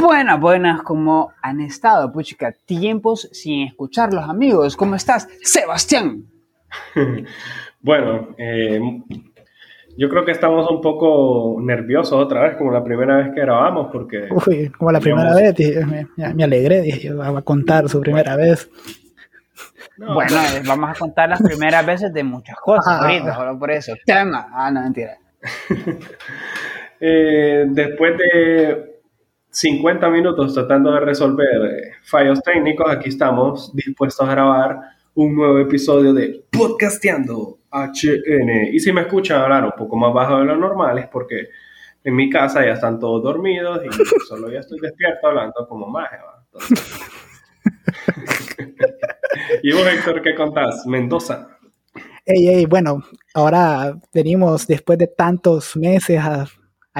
Buenas, buenas, ¿cómo han estado, puchica? Tiempos sin escuchar los amigos. ¿Cómo estás, Sebastián? bueno, eh, yo creo que estamos un poco nerviosos otra vez, como la primera vez que grabamos, porque... Uy, como la primera vez, me, alegré, dije, yo a contar su primera vez. bueno, eh, vamos a contar las primeras veces de muchas cosas ahorita, solo por eso. Tema. Ah, no, mentira. Eh, después de 50 minutos tratando de resolver eh, fallos técnicos, aquí estamos dispuestos a grabar un nuevo episodio de Podcasteando HN. Y si me escuchan hablar un poco más bajo de lo normal es porque en mi casa ya están todos dormidos y solo ya estoy despierto hablando como magia. y vos, Héctor, ¿qué contás? Mendoza. Ey, ey, bueno, ahora venimos después de tantos meses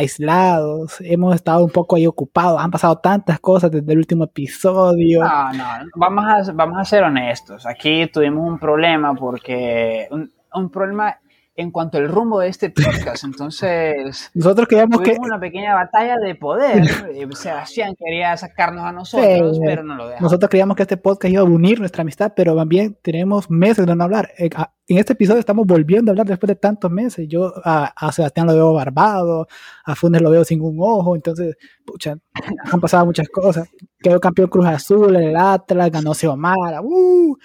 aislados, hemos estado un poco ahí ocupados, han pasado tantas cosas desde el último episodio. No, no, vamos a, vamos a ser honestos, aquí tuvimos un problema porque, un, un problema en cuanto al rumbo de este podcast. Entonces, nosotros queríamos que. una pequeña batalla de poder. Eh, Sebastián quería sacarnos a nosotros, pero no lo dejamos. Nosotros creíamos que este podcast iba a unir nuestra amistad, pero también tenemos meses de no hablar. Eh, en este episodio estamos volviendo a hablar después de tantos meses. Yo a, Sebastián lo veo barbado, a Funes lo veo sin un ojo, entonces, pucha, han pasado muchas cosas. Quedó campeón Cruz Azul, el Atlas, ganó Xiomara, ¡uh!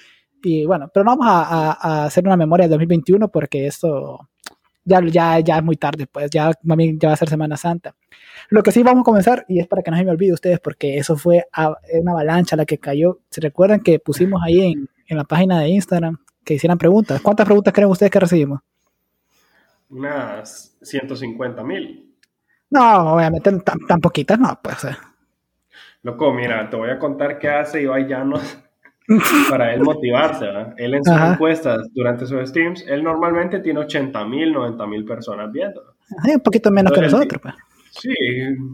Y bueno, pero no vamos a, hacer una memoria de 2021 porque esto ya, ya, ya es muy tarde, pues ya, ya va a ser Semana Santa. Lo que sí vamos a comenzar, y es para que no se me olvide ustedes, porque eso fue una avalancha la que cayó. ¿Se recuerdan que pusimos ahí en, en la página de Instagram que hicieran preguntas? ¿Cuántas preguntas creen ustedes que recibimos? Unas 150 mil. No, obviamente tan, tan poquitas no, pues. Loco, mira, te voy a contar qué hace Ibai Llanos para él motivarse. ¿verdad? Él en sus encuestas durante sus streams, él normalmente tiene 80 mil, 90 mil personas viendo. un poquito menos que nosotros. Pues. Sí,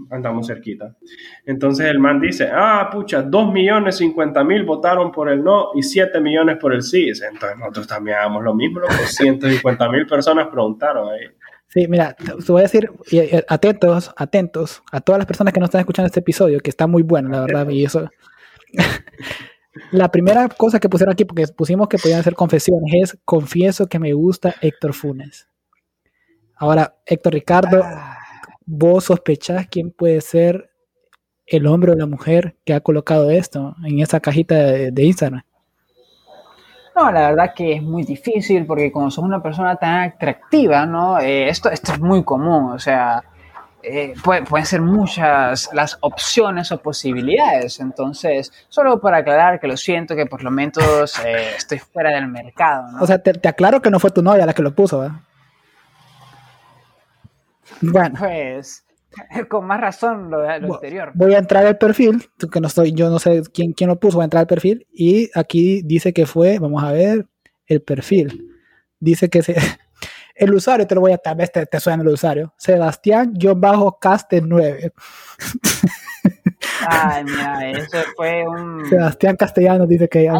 andamos cerquita. Entonces el man dice, ah, pucha, 2 millones 50 mil votaron por el no y 7 millones por el sí. Entonces nosotros también hagamos lo mismo, los 150 mil personas preguntaron ahí. Sí, mira, te voy a decir, atentos, atentos a todas las personas que no están escuchando este episodio, que está muy bueno, la verdad, y eso... La primera cosa que pusieron aquí, porque pusimos que podían hacer confesiones, es confieso que me gusta Héctor Funes. Ahora, Héctor Ricardo, ah. vos sospechás quién puede ser el hombre o la mujer que ha colocado esto en esa cajita de, Instagram. No, la verdad que es muy difícil porque como sos una persona tan atractiva, ¿no? Eh, esto, esto es muy común, o sea, eh, pueden ser muchas las opciones o posibilidades. Entonces, solo para aclarar que lo siento, que por lo menos eh, estoy fuera del mercado. O sea, te, aclaro que no fue tu novia la que lo puso, ¿verdad? Bueno. Pues, con más razón lo, anterior. Voy a entrar al perfil, que no estoy, yo no sé quién, quién lo puso, voy a entrar al perfil y aquí dice que fue, vamos a ver, el perfil. Dice que se, el usuario te lo voy a, tal vez te, suena el usuario. Sebastián-Caste9. Ay, mira, eso fue un. Sebastián Castellano dice que ya.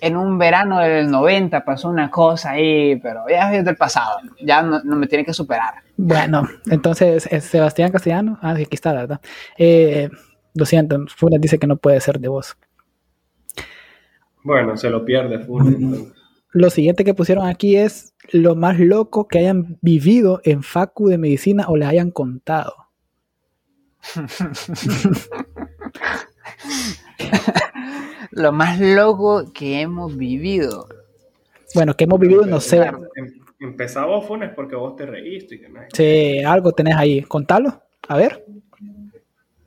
en un verano del 90 pasó una cosa ahí, pero ya es del pasado. Ya no, me tiene que superar. Bueno, entonces es Sebastián Castellano. Ah, aquí está, ¿verdad? Eh, lo siento, Funes dice que no puede ser de vos. Bueno, se lo pierde Funes. Lo siguiente que pusieron aquí es lo más loco que hayan vivido en Facu de Medicina o le hayan contado. lo más loco que hemos vivido. Bueno, que hemos vivido, no sé. Em, empezaba Funes porque vos te reíste. Y que Sí, algo tenés ahí. Contalo, a ver.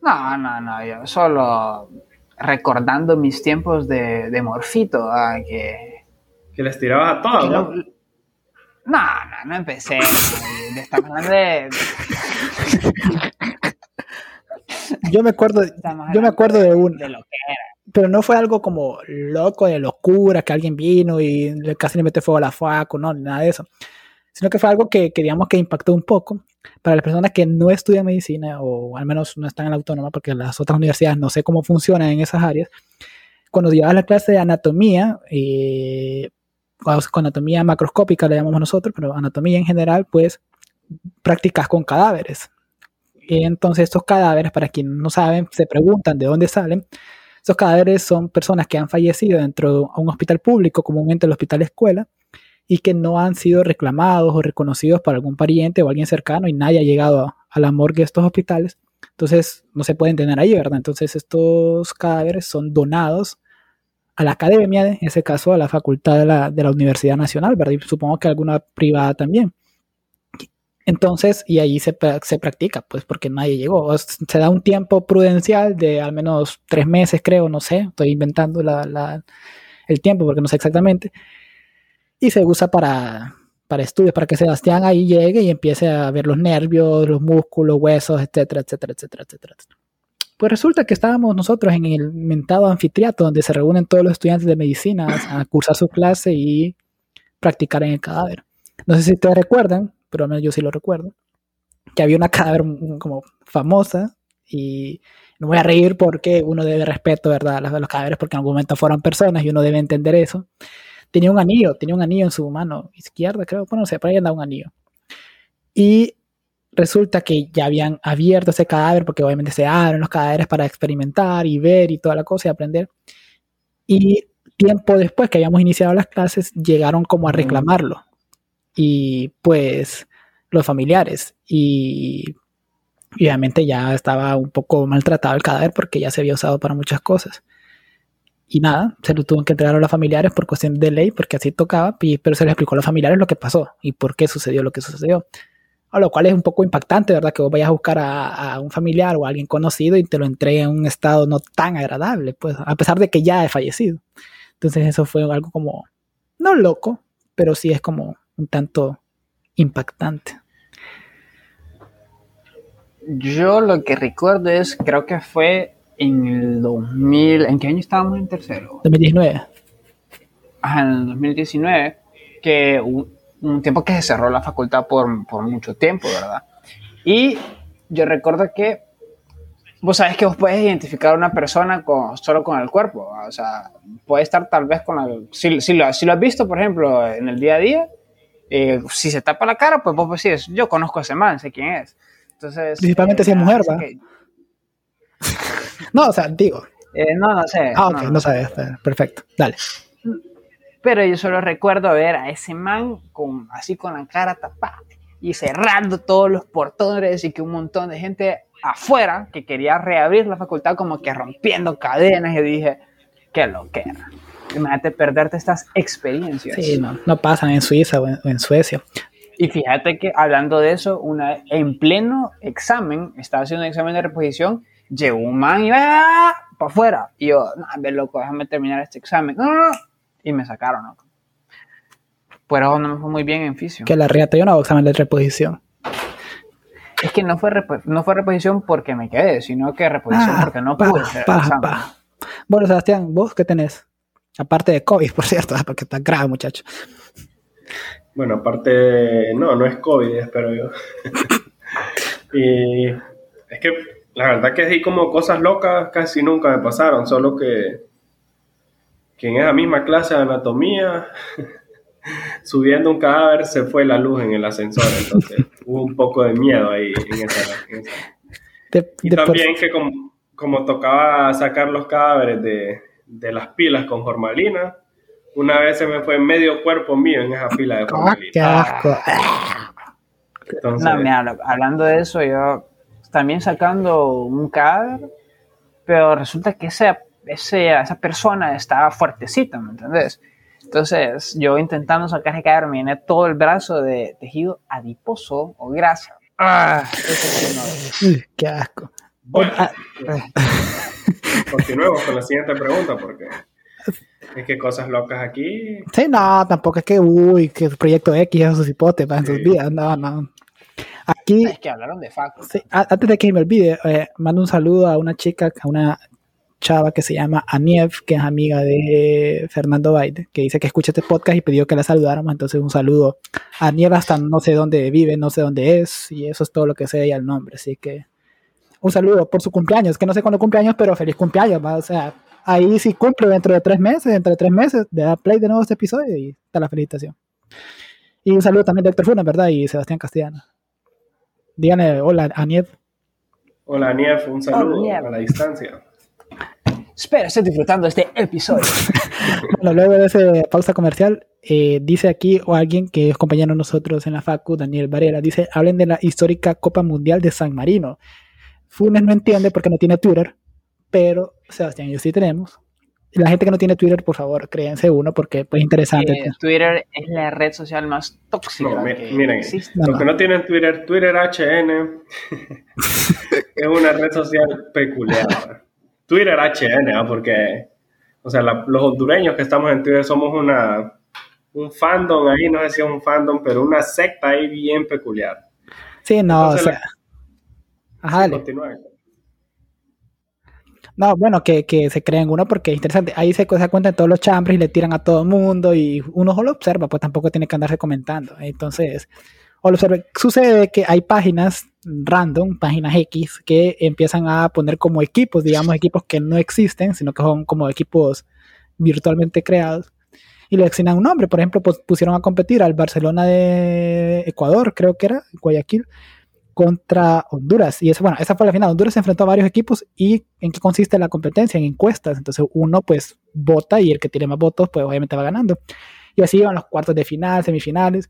No, no, no, yo solo recordando mis tiempos de, de morfito, ah, que que les tirabas a todos, ¿no? No, no, no empecé. Estamos hablando de... Yo me acuerdo, yo me acuerdo de uno. Pero no fue algo como loco, de locura, que alguien vino y casi le mete fuego a la facu, no, nada de eso. Sino que fue algo que, que, digamos que impactó un poco para las personas que no estudian medicina o al menos no están en la autónoma, porque las otras universidades no sé cómo funcionan en esas áreas. Cuando llevabas la clase de anatomía, eh, con anatomía macroscópica le llamamos nosotros, pero anatomía en general, pues practicas con cadáveres. Entonces estos cadáveres, para quienes no saben, se preguntan de dónde salen. Esos cadáveres son personas que han fallecido dentro de un hospital público, comúnmente el hospital escuela, y que no han sido reclamados o reconocidos por algún pariente o alguien cercano y nadie ha llegado a, la morgue de estos hospitales. Entonces no se pueden tener ahí, ¿verdad? Entonces estos cadáveres son donados a la academia, en ese caso a la facultad de la, de la Universidad Nacional, ¿verdad? Y supongo que alguna privada también. Entonces, y ahí se, se, practica, pues porque nadie llegó. Se da un tiempo prudencial de al menos tres meses, creo, no sé, estoy inventando la, la, el tiempo porque no sé exactamente. Y se usa para, para estudios, para que Sebastián ahí llegue y empiece a ver los nervios, los músculos, huesos, etcétera, etcétera, etcétera, etcétera. Pues resulta que estábamos nosotros en el mentado anfiteatro donde se reúnen todos los estudiantes de medicina a cursar su clase y practicar en el cadáver. No sé si ustedes recuerdan, pero al menos yo sí lo recuerdo, que había una cadáver como famosa y no voy a reír porque uno debe respeto, ¿verdad? A los cadáveres porque en algún momento fueron personas y uno debe entender eso. Tenía un anillo, tenía un anillo en su mano izquierda, creo, bueno, no sé, por ahí andaba un anillo. Y resulta que ya habían abierto ese cadáver porque obviamente se abren los cadáveres para experimentar y ver y toda la cosa y aprender. Y tiempo después que habíamos iniciado las clases, llegaron como a reclamarlo y pues los familiares y, obviamente ya estaba un poco maltratado el cadáver porque ya se había usado para muchas cosas. Y nada, se lo tuvo que entregar a los familiares por cuestión de ley, porque así tocaba, pero se les explicó a los familiares lo que pasó y por qué sucedió lo que sucedió. A lo cual es un poco impactante, ¿verdad? Que vos vayas a buscar a, a un familiar o a alguien conocido y te lo entregue en un estado no tan agradable, pues, a pesar de que ya he fallecido. Entonces eso fue algo como, no loco, pero sí es como un tanto impactante. Yo lo que recuerdo es, creo que fue en el 2000, ¿en qué año estábamos en tercero? 2019. Ajá, en el 2019, que un, tiempo que se cerró la facultad por, por mucho tiempo, ¿verdad? Y yo recuerdo que vos sabés que vos puedes identificar a una persona con, solo con el cuerpo, o sea, puede estar tal vez con la... Si, si, lo, si lo has visto, por ejemplo, en el día a día, eh, si se tapa la cara, pues vos decís, yo conozco a ese man, sé quién es. Entonces, Principalmente si es mujer, ¿va? no, o sea, digo. Eh, no, no sé. Ah, ok, no, sabes. Perfecto, dale. Pero yo solo recuerdo ver a ese man con, así con la cara tapada y cerrando todos los portones y que un montón de gente afuera que quería reabrir la facultad como que rompiendo cadenas y dije, qué lo que era. Imagínate perderte estas experiencias. Sí, no, no pasan en Suiza o en, Suecia. Y fíjate que hablando de eso, una, en pleno examen, estaba haciendo un examen de reposición, llegó un man y va ¡ah! para afuera. Y yo, no, ver, loco, déjame terminar este examen. Y me sacaron, loco. Pero no me fue muy bien en fisio. Que la riata yo no hago examen de reposición. Es que no fue, no fue reposición porque me quedé, sino que reposición ah, porque no pude Bueno, Sebastián, ¿vos qué tenés? Aparte de COVID, por cierto, porque está grave, muchacho. Bueno, aparte, no, no es COVID, espero yo. y es que la verdad que así como cosas locas casi nunca me pasaron, solo que, que en esa misma clase de anatomía, subiendo un cadáver, se fue la luz en el ascensor, entonces hubo un poco de miedo ahí en esa. y también que como, como tocaba sacar los cadáveres de, de las pilas con formalina. Una vez se me fue medio cuerpo mío en esa pila de formalina. ¡Qué asco! hablando de eso, yo también sacando un cadáver, pero resulta que ese, esa persona estaba fuertecita, ¿me entendés? Entonces, yo intentando sacar ese cadáver, me llené todo el brazo de tejido adiposo o grasa. ¡Ah! ¡Qué asco! Ah, Continuemos con la siguiente pregunta, porque es que cosas locas aquí. Sí, no, tampoco es que, uy, que Proyecto X esos hipotes para en sus vidas, no, no. Aquí. Es que hablaron de facto. Sí, antes de que me olvide, eh, mando un saludo a una chica, a una chava que se llama Aniev, que es amiga de Fernando Baide, que dice que escucha este podcast y pidió que la saludáramos. Entonces, un saludo a Aniev hasta no sé dónde vive, no sé dónde es, y eso es todo lo que sé ella el nombre. Así que un saludo por su cumpleaños, que no sé cuándo cumpleaños, pero feliz cumpleaños, o sea, ahí sí cumple dentro de tres meses, dentro de tres meses, de dar play de nuevo este episodio y está la felicitación. Y un saludo también de Héctor Funa, ¿verdad? Y Sebastián Castellano. Díganle hola a Niev. Hola, Nief, un saludo a la distancia. Espero estés disfrutando este episodio. Bueno, luego de esa pausa comercial, eh, dice aquí o alguien que es compañero de nosotros en la Facu, Daniel Varela, dice, hablen de la histórica Copa Mundial de San Marino. Funes no entiende porque no tiene Twitter, pero Sebastián y yo sí tenemos. La gente que no tiene Twitter, por favor, créense uno porque pues interesante. Eh, Twitter es la red social más tóxica No, mi- que miren, existe. No, Los no. que no tienen Twitter, Twitter HN es una red social peculiar. Twitter HN, ¿ah? porque, o sea, la- los hondureños que estamos en Twitter somos una un fandom ahí, no sé si es un fandom, pero una secta ahí bien peculiar. Sí, no, Entonces, o sea... Ajá. Continúa. No, bueno, que, que se creen uno porque es interesante. Ahí se, se da cuenta de todos los chambres y le tiran a todo el mundo y uno solo observa, pues tampoco tiene que andarse comentando. Entonces, o lo. Sucede que hay páginas random, páginas X, que empiezan a poner como equipos, digamos, equipos que no existen, sino que son como equipos virtualmente creados. Y le asignan un nombre. Por ejemplo, pusieron a competir al Barcelona de Ecuador, creo que era, Guayaquil, contra Honduras. Y eso, bueno, esa fue la final. Honduras se enfrentó a varios equipos y en qué consiste la competencia, en encuestas. Entonces uno pues vota y el que tiene más votos pues obviamente va ganando. Y así iban los cuartos de final, semifinales.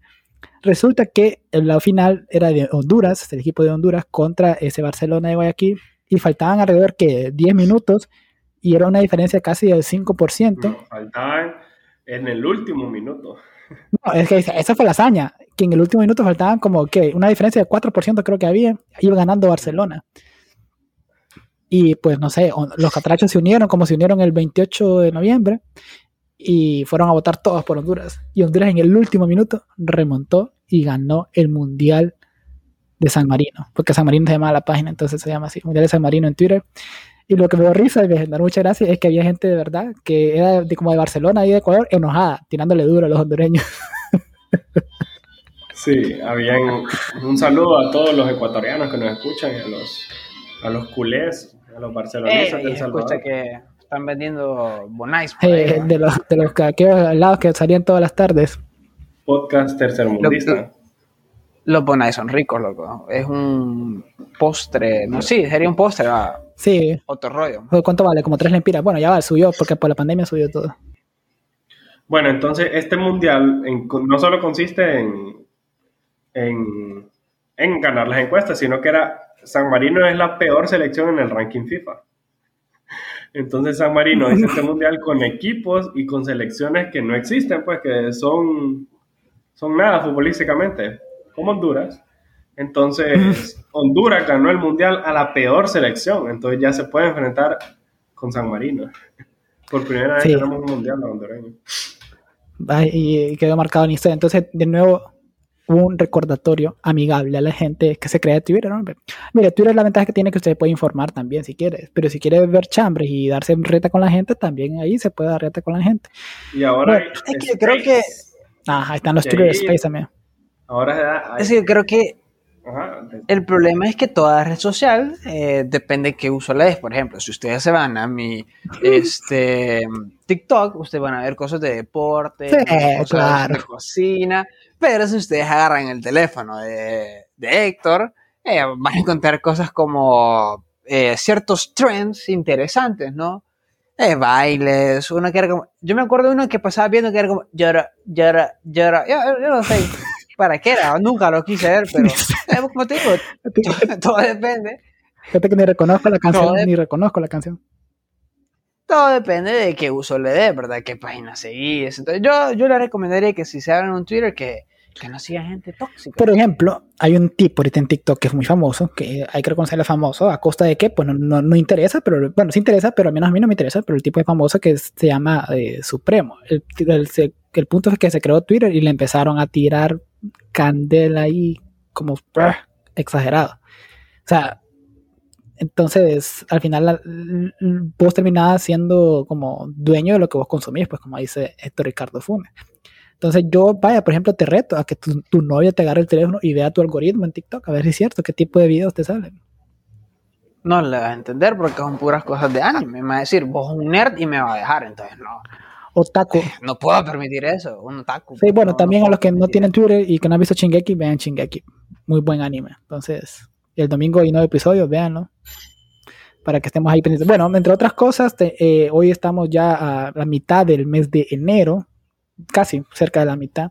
Resulta que la final era de Honduras, el equipo de Honduras contra ese Barcelona de Guayaquil y faltaban alrededor que 10 minutos y era una diferencia casi del 5%. No, faltaban en el último minuto. No, es que esa fue la hazaña, que en el último minuto faltaban como que una diferencia de 4% creo que había, iba ganando Barcelona. Y pues no sé, los catrachos se unieron como se unieron el 28 de noviembre y fueron a votar todos por Honduras. Y Honduras en el último minuto remontó y ganó el Mundial de San Marino, porque San Marino se llama la página, entonces se llama así, Mundial de San Marino en Twitter. Y lo que me dio risa y me generó mucha gracia es que había gente de verdad que era de, como de Barcelona y de Ecuador enojada, tirándole duro a los hondureños. Sí, habían un saludo a todos los ecuatorianos que nos escuchan, a los, a los culés, a los barcelonistas Ey, del escucha Salvador. que están vendiendo Bonais por ahí, Eh, ¿no? de los, de los que aquellos lados que salían todas las tardes. Podcast tercermundista. Lo- Los Bonais son ricos, loco. Es un postre, no, sí, sería un postre, va, Sí. otro rollo. ¿Cuánto vale? Como tres lempiras. Bueno, ya va, subió, porque por la pandemia subió todo. Bueno, entonces este mundial en- no solo consiste en, en, en ganar las encuestas, sino que era San Marino es la peor selección en el ranking FIFA. Entonces San Marino hizo este mundial con equipos y con selecciones que no existen, pues que son, son nada futbolísticamente, como Honduras. Entonces Honduras ganó el mundial a la peor selección, entonces ya se puede enfrentar con San Marino. Por primera vez Sí. tenemos un mundial a hondureño. Y quedó marcado en historia. Entonces, de nuevo, un recordatorio amigable a la gente que se crea de Twitter. ¿no? Mire, Twitter la ventaja que tiene que usted puede informar también si quiere, pero si quiere ver chambres y darse reta con la gente, también ahí se puede dar reta con la gente. Y ahora Bueno, hay es que creo que-. Ah, ahí están los Twitter ahí- Space también. Ahora hay- Es que creo que ajá, el problema es que toda red social eh, depende de qué uso le des. Por ejemplo, si ustedes se van a mi este, TikTok, ustedes van a ver cosas de deporte, Sí, cosas claro. de cocina. Pero si ustedes agarran el teléfono de, de Héctor, eh, van a encontrar cosas como eh, ciertos trends interesantes, ¿no? Eh, bailes, uno que era como. Yo me acuerdo de uno que pasaba viendo que era como. Llora, llora, llora. Yo, yo no sé para qué era, nunca lo quise ver, pero. eh, como te digo, todo depende. Fíjate que ni reconozco la canción, ni reconozco la canción. Todo depende de qué uso le dé, ¿verdad? Qué página seguís. Entonces, yo, yo le recomendaría que si se abren un Twitter, que, que no siga gente tóxica. Por ejemplo, hay un tipo ahorita en TikTok que es muy famoso, que hay que reconocerle famoso, a costa de que, pues no, no, no interesa, pero bueno, sí interesa, pero al menos a mí no me interesa, pero el tipo es famoso que se llama eh, Supremo. El, el- se- el punto es que se creó Twitter y le empezaron a tirar candela ahí como exagerado. O sea, entonces al final vos terminabas siendo como dueño de lo que vos consumís, pues como dice Héctor Ricardo Funes. Entonces yo, vaya, por ejemplo, te reto a que tu, tu novia te agarre el teléfono y vea tu algoritmo en TikTok, a ver si es cierto, qué tipo de videos te salen. No le vas a entender porque son puras cosas de anime. Me va a decir, vos un nerd y me va a dejar. Entonces, no, Otaku. no puedo permitir eso. Un otaku. Sí, bueno, No, también no a los que no tienen Twitter y que no han visto Shingeki, vean Shingeki. Muy buen anime. Entonces, el domingo hay nuevo episodio, véanlo. Para que estemos ahí pendientes. Bueno, entre otras cosas, te- eh, hoy estamos ya a la mitad del mes de enero, casi cerca de la mitad.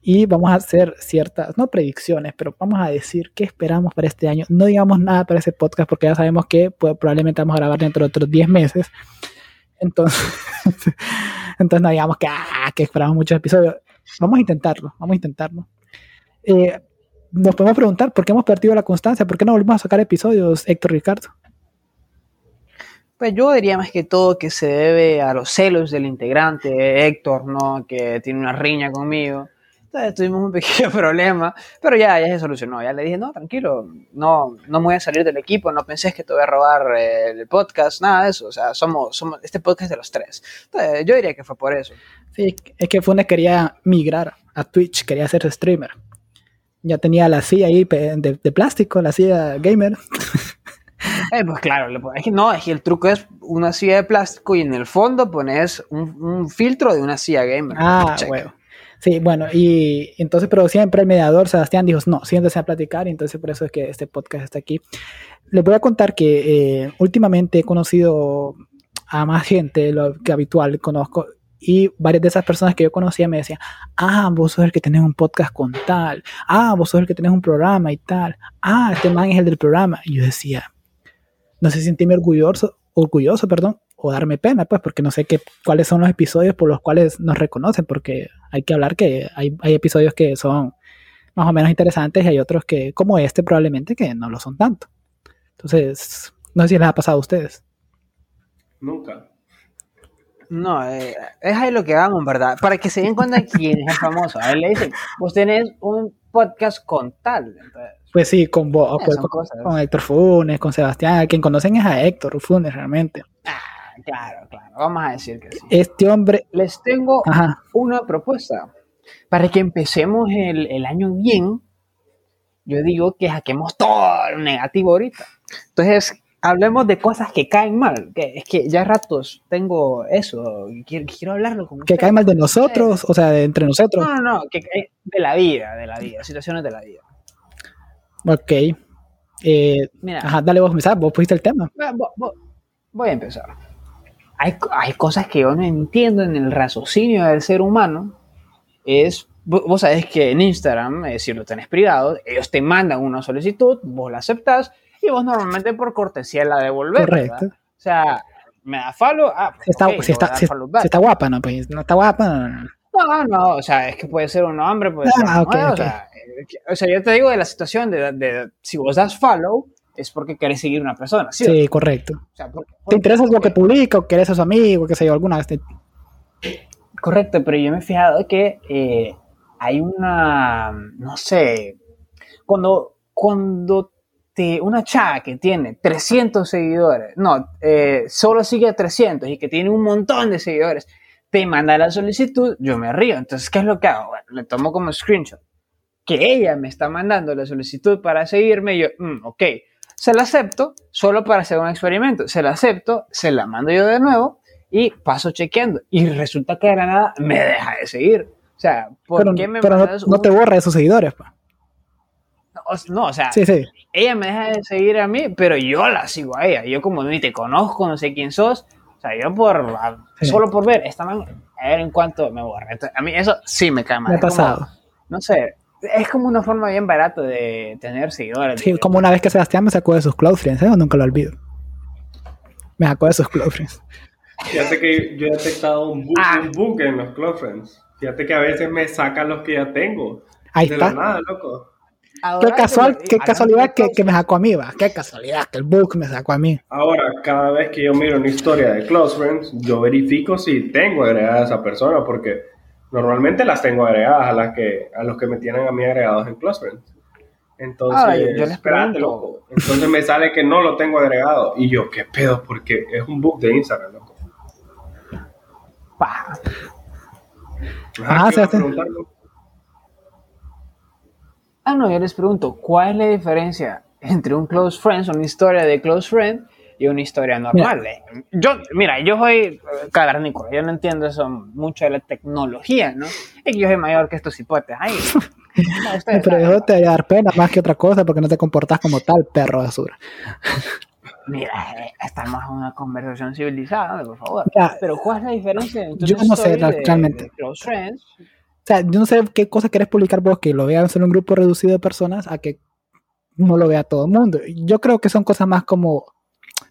Y vamos a hacer ciertas, no predicciones, pero vamos a decir qué esperamos para este año. No digamos nada para ese podcast porque ya sabemos que pues, probablemente vamos a grabar dentro de otros 10 meses. Entonces, entonces no digamos que, ah, que esperamos muchos episodios. Vamos a intentarlo, vamos a intentarlo. Eh, nos podemos preguntar por qué hemos perdido la constancia, por qué no volvemos a sacar episodios, Héctor Ricardo. Pues yo diría más que todo que se debe a los celos del integrante, Héctor, ¿no? Que tiene una riña conmigo. Entonces tuvimos un pequeño problema, pero ya, ya se solucionó. Ya le dije, no, tranquilo, no, no me voy a salir del equipo, no pensés que te voy a robar eh, el podcast, nada de eso. O sea, somos, somos este podcast es de los tres. Entonces, yo diría que fue por eso. Sí, es que Funes quería migrar a Twitch, quería ser streamer. Ya tenía la silla ahí de, de plástico, la silla gamer. Eh, pues claro, es que no, es que el truco es una silla de plástico y en el fondo pones un, un filtro de una silla gamer. Ah, bueno. Sí, bueno, y entonces, pero siempre el mediador Sebastián dijo, no, siéntese a platicar, y entonces por eso es que este podcast está aquí. Les voy a contar que eh, últimamente he conocido a más gente lo que habitual conozco, y varias de esas personas que yo conocía me decían, ah, vos sos el que tenés un podcast con tal, ah, vos sos el que tenés un programa y tal, ah, este man es el del programa. Y yo decía, no sé si sentirme orgulloso, orgulloso, perdón, o darme pena, pues, porque no sé qué, cuáles son los episodios por los cuales nos reconocen, porque hay que hablar que hay, hay episodios que son más o menos interesantes y hay otros que, como este probablemente, que no lo son tanto. Entonces, no sé si les ha pasado a ustedes. Nunca. No, eh, es ahí lo que vamos, ¿verdad? Para que se den cuenta quién es el famoso. A él le dicen, vos tenés un podcast con tal. Entonces, Pues sí, con vos, Eh, pues, con, Héctor Funes, con Sebastián, a quien conocen es a Héctor Funes realmente. ah, claro, claro, vamos a decir que sí. Este hombre, Les tengo ajá, una propuesta. Para que empecemos el, el año bien, yo digo que saquemos todo lo negativo ahorita. Entonces, hablemos de cosas que caen mal. Que es que ya ratos tengo eso. Quiero, quiero hablarlo con que ustedes. cae mal de nosotros, o sea, de entre nosotros. No, no, no, que, que- de la vida, de la vida, situaciones de la vida. Ok. Eh, Mira, ajá, dale vos, empezar, vos pusiste el tema. voy a empezar. Hay, hay cosas que yo no entiendo en el raciocinio del ser humano. Es, vo- vos sabés que en Instagram, eh, si lo tenés privado, ellos te mandan una solicitud, vos la aceptás y vos normalmente por cortesía la devolvés. Correcto. ¿verdad? O sea, me da follow, ah, Si está, ok, si, está, si, si está guapa, no, pues no está guapa. no, no, no. No, o sea, es que puede ser un hombre, puede ser Ah, una ok, mujer, ok. O, sea, eh, o sea, yo te digo de la situación de, de si vos das follow, es porque querés seguir una persona, ¿sí? Sí, correcto. O sea, porque- ¿Te interesa lo que publica o querés a su amigo, qué sé yo, alguna este, Correcto, pero yo me he fijado que eh, hay una, no sé, cuando, cuando te, una chava que tiene 300 seguidores, no, eh, solo sigue a 300 y que tiene un montón de seguidores, te manda la solicitud, yo me río. Entonces, ¿qué es lo que hago? Bueno, le tomo como screenshot. Que ella me está mandando la solicitud para seguirme, y yo, mm, ok, se la acepto solo para hacer un experimento. Se la acepto, se la mando yo de nuevo y paso chequeando. Y resulta que de la nada me deja de seguir. O sea, ¿por pero, qué me pero no, mandas no te borra de sus seguidores. o- No, o sea, Sí, sí. ella me deja de seguir a mí, pero yo la sigo a ella. Yo como ni te conozco, no sé quién sos. O sea, yo por Sí. solo por ver esta man, a ver en cuánto me borra. Entonces, a mí eso sí me cae mal. Me ha como- pasado. no sé, es como una forma bien barata de tener seguidores. Sí, como una vez que Sebastián me sacó de sus close friends, ¿eh? nunca lo olvido. Me sacó de sus close friends. Fíjate que yo he detectado un bug, Ah. un bug en los Close Friends. Fíjate que a veces me sacan los que ya tengo. Ahí de está. la nada, loco. Qué casual, qué casualidad que me sacó a mí, va. Qué casualidad que el book me sacó a mí. Ahora, cada vez que yo miro una historia de Close Friends, yo verifico si tengo agregada a esa persona, porque normalmente las tengo agregadas a las que a los que me tienen a mí agregados en Close Friends. Entonces, Ahora, yo- yo les espérate, loco. Entonces me sale que no lo tengo agregado. Y yo, ¿qué pedo? Porque es un bug de Instagram, loco. Pa. Ah, ¿qué iba a Sebastián. preguntar, loco? Ah, no, yo les pregunto, ¿cuál es la diferencia entre un close friends, una historia de close friend y una historia normal? Eh, Yo, mira, yo soy eh, cavernícola, yo no entiendo eso mucho de la tecnología, ¿no? Es que yo soy mayor que estos. No, ustedes Pero eso te va a dar pena más que otra cosa porque no te comportas como tal, perro basura. Mira, eh, estamos en una conversación civilizada, por favor. Mira, Pero ¿cuál es la diferencia entre Yo no sé, de- realmente. de? O sea, yo no sé qué cosa querés publicar vos, que lo vean solo un grupo reducido de personas, a que no lo vea todo el mundo. Yo creo que son cosas más como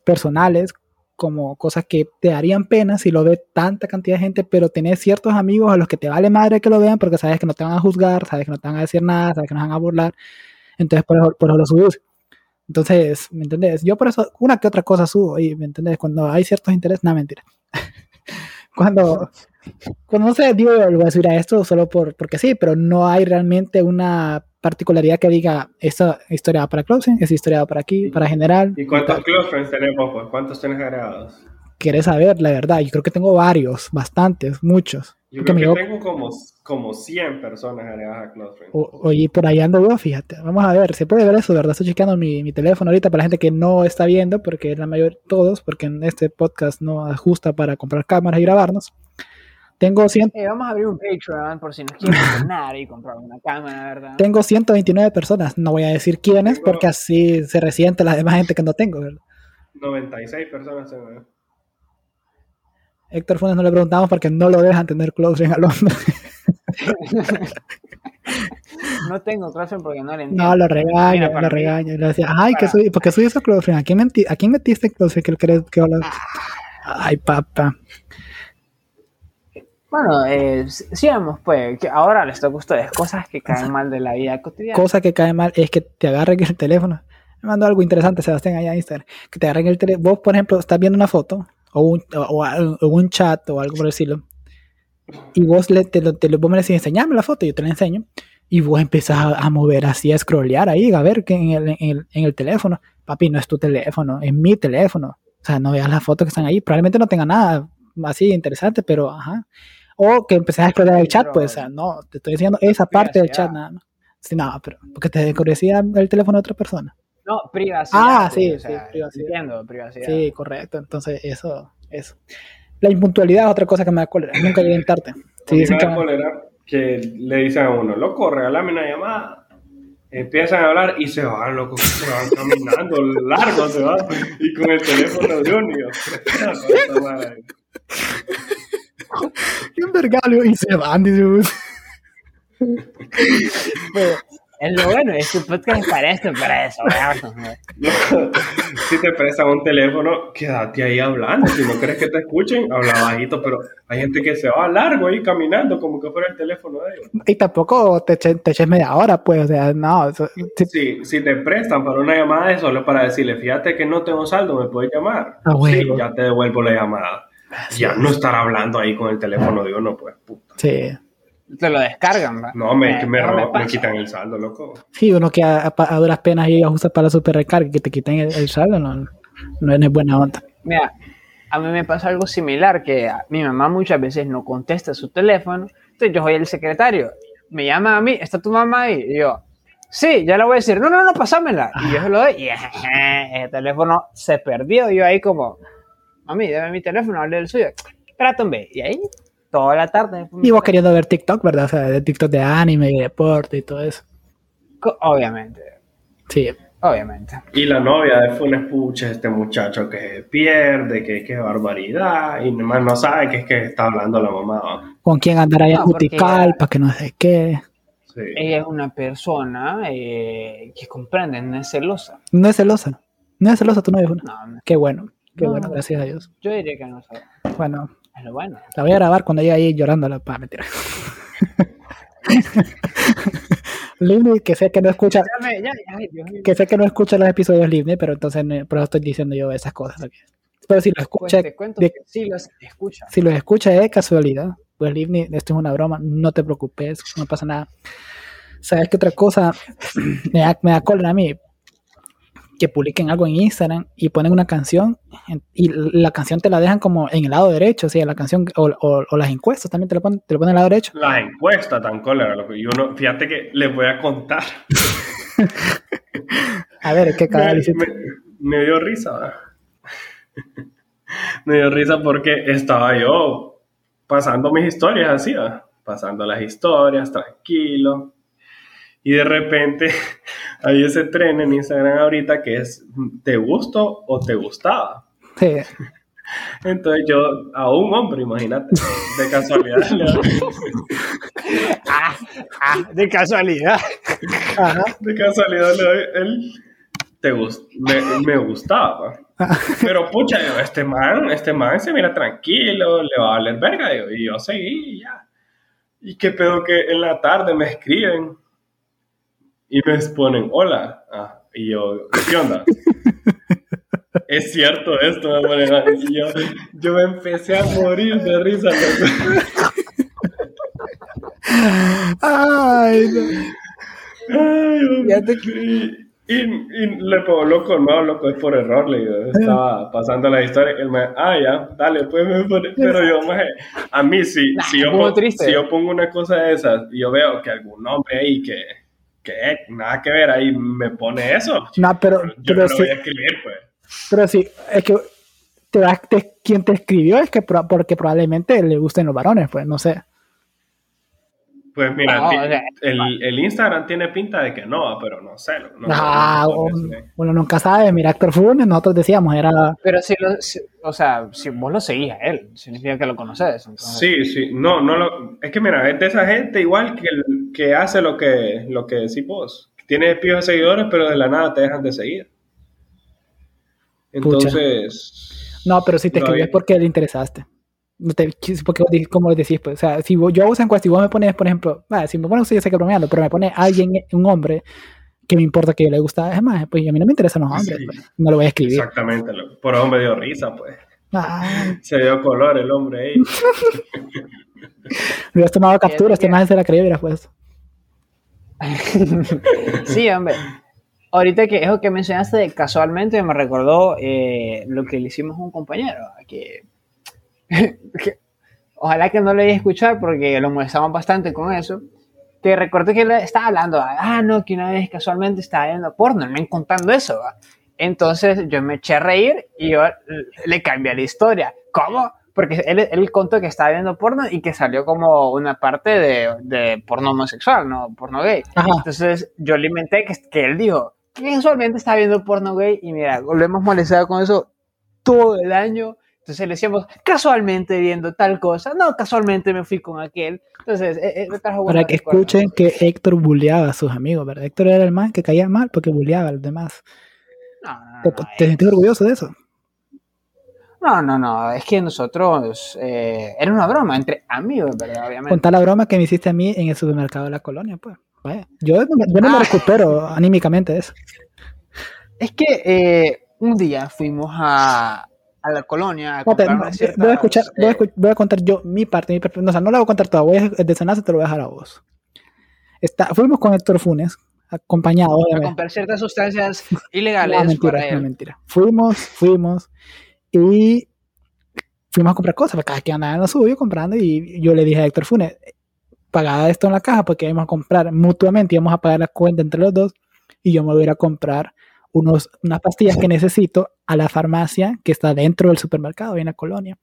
personales, como cosas que te darían pena si lo ve tanta cantidad de gente, pero tenés ciertos amigos a los que te vale madre que lo vean porque sabes que no te van a juzgar, sabes que no te van a decir nada, sabes que no van a burlar. Entonces, por eso, por eso lo subís. Entonces, ¿me entendés? Yo por eso, una que otra cosa subo, y ¿me entendés? Cuando hay ciertos intereses, no, mentira. cuando, cuando no sé, digo, lo voy a subir a esto solo por, porque sí, pero no hay realmente una particularidad que diga, esta historia va para closing, esta historia va para aquí, para general. ¿Y cuántos close friends tenemos? Pues? ¿Cuántos tienes agregados? ¿Quieres saber la verdad? Yo creo que tengo varios, bastantes, muchos. Yo creo que tengo como, como 100 personas agregadas a close friends. O- Oye, por ahí ando yo, fíjate. Vamos a ver, se puede ver eso, ¿verdad? Estoy chequeando mi, mi teléfono ahorita para la gente que no está viendo, porque la mayor, todos, porque en este podcast no ajusta para comprar cámaras y grabarnos. Tengo, 100, Eh, vamos a abrir un Patreon por si nos quieren donar y comprar una cámara, ¿verdad? tengo 129 personas, no voy a decir quiénes, Tengo- porque así se resiente la demás gente que no tengo, ¿verdad? 96 personas tengo. Héctor Funes no le preguntamos porque no lo dejan tener close ring al hombre. No tengo Close Friends porque no le entiendo. No, lo regaña, lo regaña. Y le decía, ay, que soy, porque soy eso close friend. ¿A quién, menti- ¿A quién metiste close friend? que crees que hablas? Ay, papá. Bueno, eh, sigamos pues, que ahora les toca a ustedes cosas que caen mal de la vida cotidiana. Cosa que cae mal es que te agarren el teléfono. Me mandó algo interesante, Sebastián, allá en Instagram. Que te agarren el teléfono. Vos, por ejemplo, estás viendo una foto o un, o, o- un chat o algo por decirlo. Y vos le, te, te vos me decís, enseñame la foto, yo te la enseño. Y vos empezás a, a mover así, a scrollear ahí, a ver que en el, en, el, en el teléfono. Papi, no es tu teléfono, es mi teléfono. O sea, no veas las fotos que están ahí. Probablemente no tenga nada así interesante, pero ajá. O que empezás a scrollear el chat, pues, o sea, no, te estoy diciendo esa parte del chat nada más. Sí, no, pero porque te desconocía el teléfono de otra persona. No, privacidad. Ah, pues, sí, o sea, sí, privacidad. Entiendo, privacidad. Sí, correcto. Entonces, eso, eso. La impuntualidad es otra cosa que me da cólera. Nunca llegué en tarde. A Sí, dicen que da cólera que le dicen a uno, loco, regálame una llamada. Empiezan a hablar y se van, loco, se van caminando, largo se van, y con el teléfono de uno. un vergalio y se van, dice uno. Pero es lo bueno, es que podcast es para esto, para eso. si te prestan un teléfono, quédate ahí hablando. Si no crees que te escuchen, habla bajito, pero hay gente que se va largo ahí caminando como que fuera el teléfono de ellos. Y tampoco te, eche- te eches media hora, pues, o sea, no. eso- sí, Si, si te prestan para una llamada es solo para decirle, fíjate que no tengo saldo, me puedes llamar. Ah, sí, huevo. ya te devuelvo la llamada. Ya no estar hablando ahí con el teléfono de uno, pues, puta. sí. Te lo descargan, ¿va? No, me, me, roban, me, pasa. quitan el saldo, loco. Sí, uno que a, a- a duras penas y ajusta para la super recarga que te quiten el, el saldo, no, no es buena onda. Mira, a mí me pasa algo similar, que a- mi mamá muchas veces no contesta su teléfono, entonces yo soy el secretario, me llama a mí, ¿está tu mamá ahí? Y yo, sí, ya le voy a decir, no, no, no, pásamela, y yo se lo doy, y el teléfono se perdió, y yo ahí como, mami, dame mi teléfono, hable del suyo, espérate, hombre, y ahí, toda la tarde. Y vos queriendo ver TikTok, ¿verdad? O sea, de TikTok de anime y deporte y todo eso. Co- Obviamente, Sí. obviamente. Y la novia de Funes Pucha, este muchacho que se pierde, que qué barbaridad, y nomás no sabe que es que está hablando la mamá. ¿Con quién andará allá No, en porque- Juticalpa? Que no sé qué. Sí. Ella es una persona eh, que comprende, no es celosa. No es celosa. No es celosa tu novia. No, no, Qué bueno. Qué No. bueno, gracias a Dios. yo diría que no sabe. Bueno, Es lo bueno. la voy a grabar cuando llegue ahí llorando la pa, mentira. Livni, que sé que no escucha, Ya me- ya, ya, ay, Dios mío. que sé que no escucha los episodios Livni, pero entonces no- por eso estoy diciendo yo esas cosas. Pero si lo Pues escucha, te cuento de- que sí los escucha. si lo escucha de casualidad, pues Livni, esto es una broma, no te preocupes, no pasa nada. ¿Sabes qué otra cosa me da, me da cólera a mí? Que publiquen algo en Instagram y ponen una canción en- y la canción te la dejan como en el lado derecho, o sea, la canción o, o- o las encuestas también te lo ponen, te lo ponen al lado derecho. Las encuestas tan cólera, loco. Y uno, fíjate que les voy a contar. A ver, ¿qué me, canal hiciste? me- me dio risa, me dio risa porque estaba yo pasando mis historias así, ¿verdad? pasando las historias, tranquilo. Y de repente hay ese tren en Instagram ahorita que es ¿te gusto o te gustaba? Sí. Entonces yo a un hombre, imagínate, de casualidad. le doy- Ah, ah, de casualidad. Ajá. de casualidad le doy el te gust- me, me gustaba. Pero pucha, yo, este man, este man se mira tranquilo, le va a valer verga, digo, y yo seguí y ya. Y qué pedo que en la tarde me escriben y me ponen hola. Ah, y yo, ¿qué onda? es cierto esto, me ponen, y yo, yo me empecé a morir de risa. Ay, no. Ay, Fíjate y, y, y le pongo loco, no, loco, es por error, le digo, estaba pasando la historia, el ma- ah, ya, dale, pues me pone, pero yo, maje, a mí si, Nah, si, yo pongo, si yo pongo una cosa de esas y yo veo que algún hombre ahí que, que nada que ver ahí me pone eso, No, pero, yo pero no sí, voy a escribir, pues. pero sí, es que te te- quien te escribió es que porque probablemente le gusten los varones, pues, no sé. Pues mira, No, ti- o sea, el, el Instagram tiene pinta de que no, pero no sé. No, no- ah, no- no- uno, uno nunca sabe, mira, Héctor Funes, nosotros decíamos, era... Pero si lo, si- o sea, si vos lo seguís a él, significa que lo conoces. entonces- Sí, sí, no, no lo, es que mira, es de esa gente igual que, el- que hace lo que, lo que decís vos. Tiene pijos de seguidores, pero de la nada te dejan de seguir. Entonces. No, pero si te no, escribí es porque le interesaste. No te, porque vos dijiste- como decís, pues, o sea, si vos- yo hago esa encuesta y vos me pones, por ejemplo, ah, si me pones, yo sé que bromeando, pero me pone alguien, un hombre, que me importa que yo le gusta, es más, pues a mí no me interesan los hombres, Sí. pues, no lo voy a escribir. Exactamente, lo- por eso me dio risa, pues. Ah, Se dio color el hombre ahí. me hubieras tomado captura, este más se la creía y hubiera puesto. Sí, hombre. Ahorita que eso que mencionaste casualmente me recordó eh, lo que le hicimos a un compañero. Que ojalá que no lo haya escuchado porque lo molestamos bastante con eso. Que recuerdo que él estaba hablando, ah, no, que una vez casualmente estaba viendo porno, me contando eso. ¿va? Entonces yo me eché a reír y yo le cambié la historia. ¿Cómo? Porque él, él contó que estaba viendo porno y que salió como una parte de, de porno homosexual, no porno gay. Ajá. Entonces yo le inventé que, que él dijo que casualmente estaba viendo porno gay y mira, lo hemos molestado con eso todo el año. Entonces le decíamos, casualmente viendo tal cosa. No, casualmente me fui con aquel. Entonces, eh, eh, me trajo Para que recuerdos. escuchen que Héctor bulleaba a sus amigos, ¿verdad? Héctor era el man que caía mal porque bulleaba a los demás. No, no, ¿Te, no, te sentís orgulloso de eso? no, no, no, es que nosotros, eh, era una broma entre amigos, ¿verdad? Obviamente. Contar la broma que me hiciste a mí en el supermercado de la colonia, pues. Vaya, Yo, no me- yo no me Ah. recupero anímicamente de eso. Es que eh, un día fuimos a, a la colonia a No, no, voy, a escuchar, ciertas, voy, a eh, escu- voy a contar yo mi parte, mi perspectiva. O sea, no la voy a contar toda, voy a, el desenlace te lo voy a dejar a vos. Está, fuimos con Héctor Funes, acompañado, a comprar ciertas sustancias No, ilegales mentira, para no, él. mentira. Fuimos, fuimos y fuimos a comprar cosas, porque cada quien andaba en lo suyo comprando y yo le dije a Héctor Funes, pagada esto en la caja porque íbamos a comprar mutuamente, íbamos a pagar la cuenta entre los dos y yo me voy a ir a comprar unos, unas pastillas que necesito a la farmacia que está dentro del supermercado, ahí en la colonia.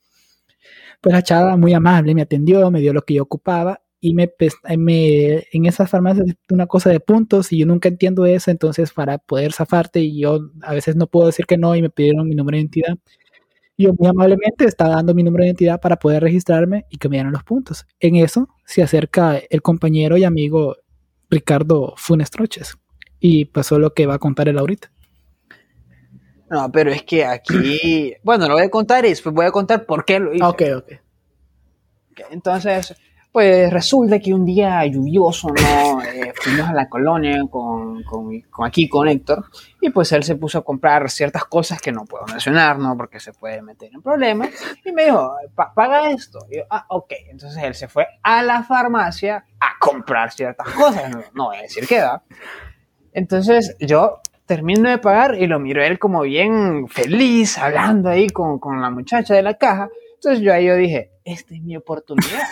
Pues la chava muy amable me atendió, me dio lo que yo ocupaba y me, pes- me en esas farmacias es una cosa de puntos y yo nunca entiendo eso, entonces para poder zafarte y yo a veces no puedo decir que no y me pidieron mi número de identidad. Yo muy amablemente estaba dando mi número de identidad para poder registrarme y que me dieran los puntos. En eso se acerca el compañero y amigo Ricardo Funes Troches y pasó lo que va a contar él ahorita. No, pero es que aquí, bueno, lo voy a contar y después voy a contar por qué lo hice. Ok, ok. Entonces, pues resulta que un día lluvioso, ¿no? Eh, fuimos a la colonia con, con- con aquí, con Héctor, y pues él se puso a comprar ciertas cosas que no puedo mencionar, ¿no? Porque se puede meter en problemas, y me dijo, "Pa- paga esto. Y yo, ah, ok. Entonces él se fue a la farmacia a comprar ciertas cosas, no, no voy a decir qué, ¿va? Entonces yo termino de pagar y lo miro él como bien feliz, hablando ahí con, con la muchacha de la caja. Entonces yo ahí yo dije, esta es mi oportunidad.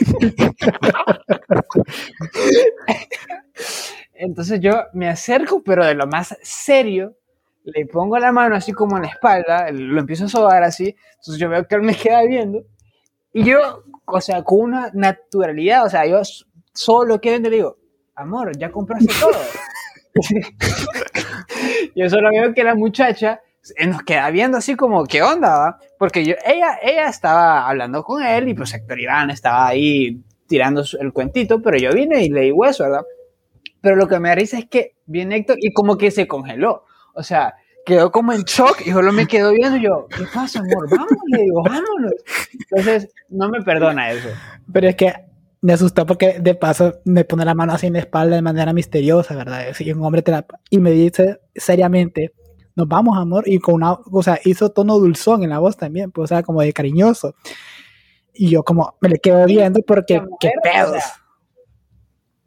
Entonces yo me acerco, pero de lo más serio, le pongo la mano así como en la espalda, lo empiezo a sobar así, entonces yo veo que él me queda viendo, y yo, o sea, con una naturalidad, o sea, yo solo que le digo, amor, ya compraste todo. yo solo veo que la muchacha nos queda viendo así como, ¿qué onda? Va? Porque yo, ella, ella estaba hablando con él y pues Héctor Iván estaba ahí tirando el cuentito, pero yo vine y le digo eso, ¿verdad? Pero lo que me da risa es que viene Héctor y como que se congeló. O sea, quedó como en shock y solo me quedó viendo yo, ¿qué pasa, amor? Vámonos, le digo, vámonos. Entonces, no me perdona eso. Pero es que me asustó porque de paso me pone la mano así en la espalda de manera misteriosa, ¿verdad? Y un hombre te la, y me dice seriamente, nos vamos, amor, y con una, o sea, hizo tono dulzón en la voz también, pues, o sea, como de cariñoso. Y yo como me le quedo viendo porque, qué pedos.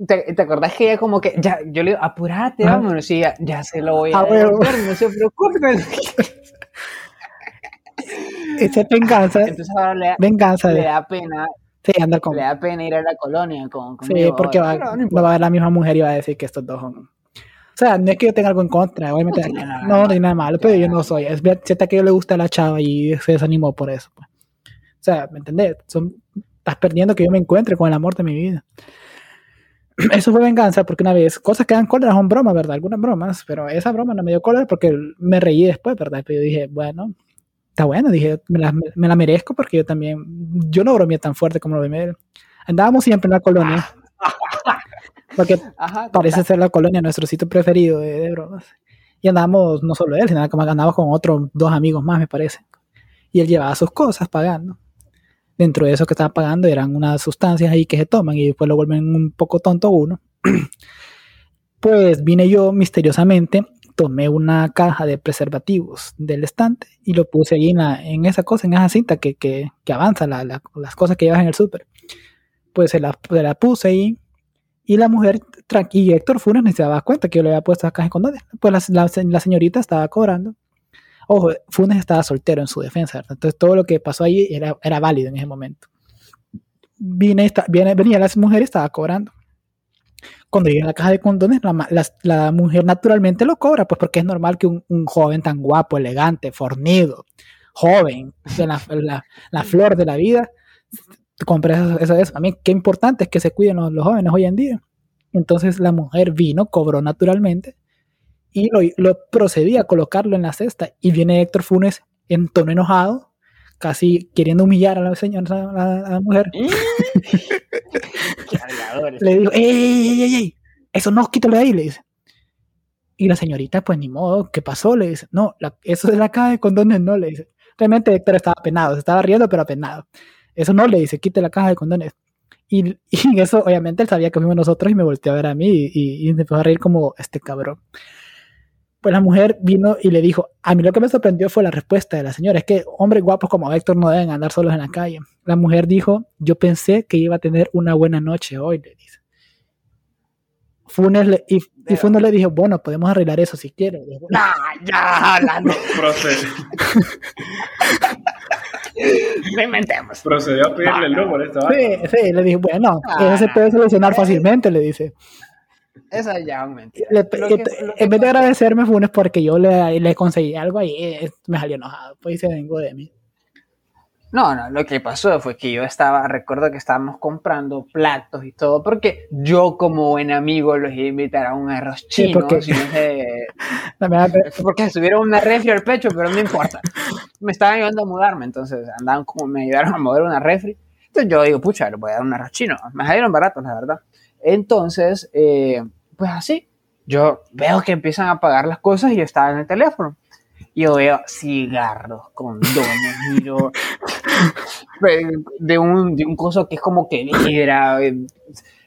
¿Te, ¿Te, acordás que ella como que, ya, yo le digo, apurate, vámonos, y ya, ya se lo voy a, a no se preocupe. Esa venganza, Entonces ahora le, venganza le da pena, sí, andar con, le da pena ir a la colonia con, sí, conmigo, porque va, no no va a ver la misma mujer y va a decir que estos dos son, o sea, no es que yo tenga algo en contra, obviamente, tiene nada no, no nada malo, pero yo no soy, es cierto que yo le gusta a la chava y se desanimó por eso, pues. O sea, ¿me entendés? Son, estás perdiendo que yo me encuentre con el amor de mi vida. Eso fue venganza porque una vez, cosas que dan cólera son bromas, ¿verdad? Algunas bromas, pero esa broma no me dio cólera porque me reí después, ¿verdad? Pero yo dije, bueno, está bueno, dije, me la, me la merezco porque yo también, yo no bromeé tan fuerte como lo bromeé él. Andábamos siempre en la colonia, porque Ajá, parece ser la colonia nuestro sitio preferido de, de bromas. Y andábamos, no solo él, sino que andábamos con otros dos amigos más, me parece. Y él llevaba sus cosas pagando. Dentro de eso que estaba pagando eran unas sustancias ahí que se toman y después lo vuelven un poco tonto uno. pues vine yo misteriosamente, tomé una caja de preservativos del estante y lo puse ahí en, en esa cosa, en esa cinta que, que, avanza la, la, las cosas que llevas en el súper. Pues se la, se la puse ahí y la mujer, y Héctor Funes ni se daba cuenta que yo le había puesto la caja de condones. Pues la, señorita estaba cobrando. Ojo, Funes estaba soltero en su defensa, ¿verdad? Entonces todo lo que pasó ahí era, válido en ese momento. Vine, esta, venía la mujer y estaba cobrando. Cuando llega a la caja de condones, la, la, la, mujer naturalmente lo cobra, pues porque es normal que un, un joven tan guapo, elegante, fornido, joven, de la, la, flor de la vida, compre eso, eso, eso. A mí, qué importante es que se cuiden los, los jóvenes hoy en día. Entonces la mujer vino, cobró naturalmente y lo, lo, procedí a colocarlo en la cesta. Y viene Héctor Funes en tono enojado, casi queriendo humillar a la señora, a la, a la mujer. le dijo, ¡ey, ey, ey, ey! Eso no, quítalo de ahí, le dice. Y la señorita, pues ni modo, ¿qué pasó? Le dice, no, la, eso de la caja de condones no, le dice. Realmente Héctor estaba apenado, se estaba riendo, pero apenado. Eso no, le dice, quite la caja de condones. Y, y eso, obviamente, él sabía que fuimos nosotros y me volteó a ver a mí y, y, y me empezó a reír como este cabrón. Pues la mujer vino y le dijo, a mí lo que me sorprendió fue la respuesta de la señora, es que hombres guapos como Héctor no deben andar solos en la calle. La mujer dijo, yo pensé que iba a tener una buena noche hoy, le dice. Funes le, y, y, Funes le dijo, bueno, podemos arreglar eso si quieres. Ah, ya, hablando. Inventemos. Procedió a pedirle el número. Esto, sí, sí, le dije, bueno, ah, eso se puede solucionar fácilmente, le dice. Esa ya es mentira. Le, que, que en vez de agradecerme Funes porque yo le, le conseguí algo ahí, me salió enojado, pues se vengó de mí. No, no, lo que pasó fue que yo estaba, recuerdo que estábamos comprando platos y todo, porque yo como buen amigo los iba a invitar a un arroz chino, sí, porque, si no sé, porque subieron una refri al pecho, pero no importa. Me estaban ayudando a mudarme, entonces andaban como, me ayudaron a mover una refri. Entonces yo digo, pucha, le voy a dar un arroz chino. Me salieron baratos, la verdad. Entonces, eh, pues así, yo veo que empiezan a pagar las cosas y yo estaba en el teléfono. Yo veo cigarros, condones, y yo, de un, de un coso que es como que vibra,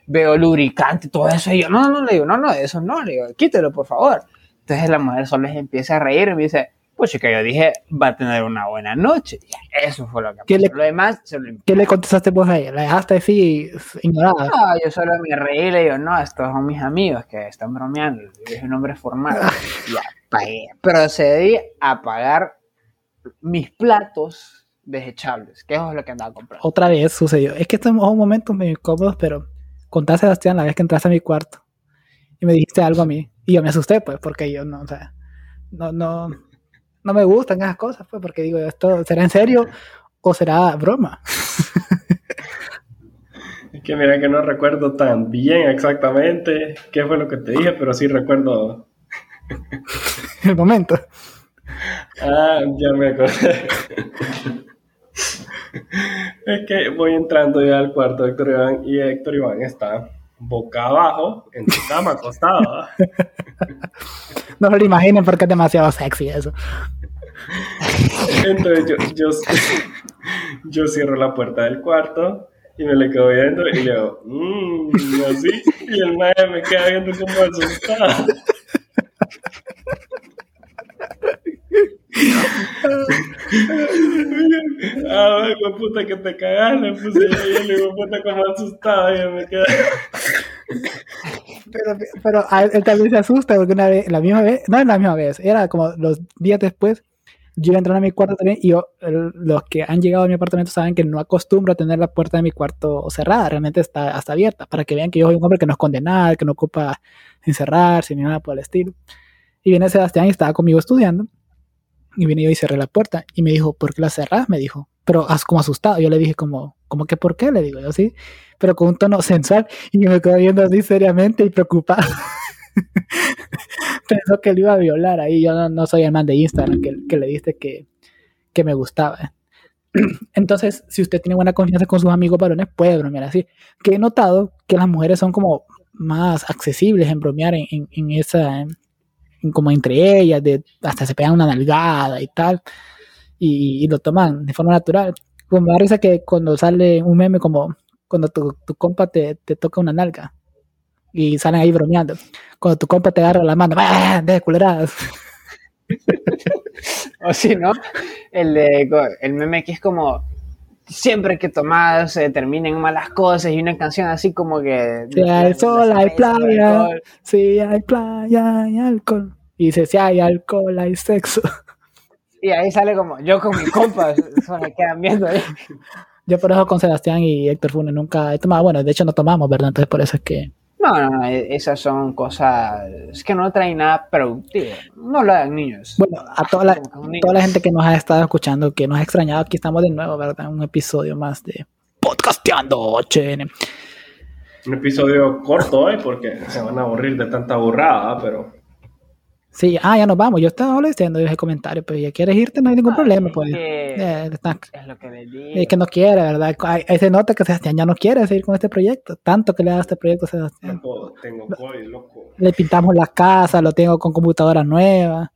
veo lubricante, todo eso, y yo, no, no, le digo, no, no, eso no, le digo, quítelo, por favor. Entonces la mujer solo les empieza a reír y me dice, pues que yo dije, va a tener una buena noche. Y eso fue lo que ¿Qué pasó. Le, lo demás se lo ¿Qué le contestaste vos a ella? ¿La dejaste así ignorada? No, yo solo me reí y le digo, no, estos son mis amigos que están bromeando. Yo un hombre formal. ya, pagué. Procedí a pagar mis platos desechables, que eso es lo que andaba comprando. Otra vez sucedió. Es que estos son momentos medio incómodos, pero contá a Sebastián la vez que entraste a mi cuarto y me dijiste algo a mí. Y yo me asusté, pues, porque yo no, o sea, no, no, no me gustan esas cosas, pues, porque digo, ¿esto será en serio o será broma? Es Que mira que no recuerdo tan bien exactamente qué fue lo que te dije, pero sí recuerdo El momento. Ah, ya me acordé. es que voy entrando ya al cuarto de Héctor Iván y Héctor Iván está boca abajo en su cama acostado. No lo imaginen porque es demasiado sexy eso. Entonces yo, yo, yo cierro la puerta del cuarto y me le quedo viendo y le digo, mmm, así. Y el maestro me queda viendo como asustado. Ah, puta que te cagas, le puse yo le digo, puta como asustado y me queda. Pero, pero él también se asusta porque una vez, la misma vez, no es la misma vez, era como los días después, yo entré a mi cuarto también y yo, los que han llegado a mi apartamento saben que no acostumbro a tener la puerta de mi cuarto cerrada, realmente está hasta abierta, para que vean que yo soy un hombre que no es condenado, que no ocupa encerrarse ni nada por el estilo. Y viene Sebastián y estaba conmigo estudiando y vine yo y cerré la puerta. Y me dijo, ¿por qué la cerrás? Me dijo, pero como asustado. Yo le dije, como, ¿cómo que por qué? Le digo yo, sí, pero con un tono sensual. Y me quedó viendo así seriamente y preocupado. Pensó que le iba a violar ahí. Yo no, soy el man de Instagram que, que le diste que, que me gustaba. Entonces, si usted tiene buena confianza con sus amigos varones, puede bromear así. Que he notado que las mujeres son como más accesibles en bromear en, en, esa, como entre ellas, de, hasta se pegan una nalgada y tal, y, lo toman de forma natural. Como me da risa que cuando sale un meme como cuando tu, tu compa te, te, toca una nalga y salen ahí bromeando. Cuando tu compa te agarra la mano, ¡ah! de culeradas. o si no, el, el meme que es como siempre que tomas se terminen malas cosas y una canción así como que... Si hay sol, hay playa, si hay playa, hay alcohol. Y dice, si hay alcohol, hay sexo. Y ahí sale como, yo con mis compas, se quedan viendo ahí. Yo por eso con Sebastián y Héctor Funes nunca he tomado, bueno, de hecho no tomamos, ¿verdad? Entonces por eso es que... No, no, no, e-, esas son cosas es que no traen nada productivo. No lo hagan niños. Bueno, a toda la, toda la gente que nos ha estado escuchando, que nos ha extrañado, aquí estamos de nuevo, ¿verdad? Un episodio más de Podcasteando HN. Un episodio corto hoy porque se van a aburrir de tanta burrada, pero Sí, ah, ya nos vamos. Yo estaba diciendo ese comentario, pero ya quieres irte, no hay ningún problema. Pues. Eh, es lo que digo. Es que no quiere, ¿verdad? Ahí se nota que Sebastián ya no quiere seguir con este proyecto. Tanto que le da este proyecto a Sebastián. Tengo, loco. Le pintamos la casa, lo tengo con computadora nueva